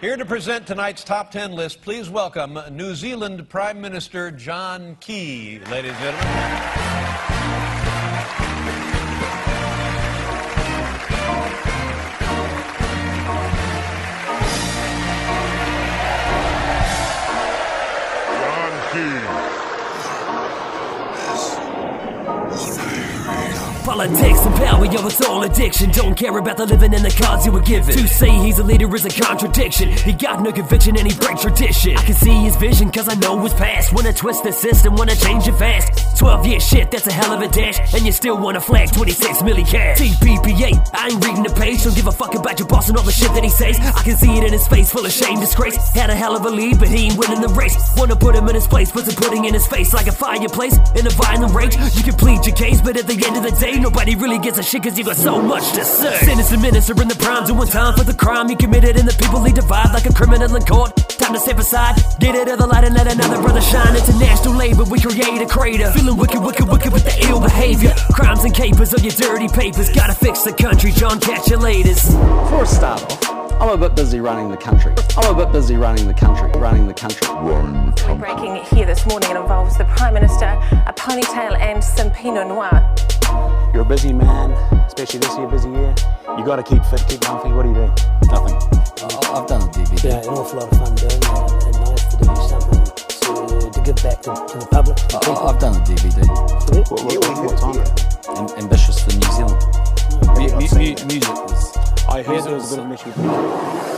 Here to present tonight's top 10 list, please welcome New Zealand Prime Minister John Key, ladies and gentlemen. John Key. Politics and power, yo, it's all addiction. Don't care about the living and the cards you were given. To say he's a leader is a contradiction. He got no conviction and he breaks tradition. I can see his vision cause I know his past. Wanna twist the system, wanna change it fast. 12 year shit, that's a hell of a dash. And you still wanna flag 26 milli cash. TPPA, I ain't reading the page. Don't give a fuck about your boss and all the shit that he says. I can see it in his face, full of shame, disgrace. Had a hell of a lead, but he ain't winning the race. Wanna put him in his place, put some pudding in his face like a fireplace. In a violent rage, you can plead your case, but at the end of the day, nobody really gives a shit cause you got so much to say. Sinister minister in the prime, doing time for the crime he committed, and the people he divide like a criminal in court. Time to step aside, get it to the light and let another brother shine. It's a International labor, we create a crater. Feeling wicked, wicked, wicked with the ill behavior. Crimes and capers on your dirty papers. Gotta fix the country, John, catch you laters. For a start off, I'm a bit busy running the country. I'm a bit busy running the country, running the country. Running the country. Breaking here this morning, it involves the Prime Minister, a ponytail, and some Pinot Noir. You're a busy man, especially this year, busy year. You got to keep fit, keep healthy. What do you do? Nothing. I- I've done a DVD. yeah, an awful lot of fun doing that and, and nice to do something to, to give back to, to the public. to I- people. I- I've done a DVD. What, what, what, time? Am- ambitious for New Zealand. Mu- mu- mu- music was. I heard there was a bit of an issue.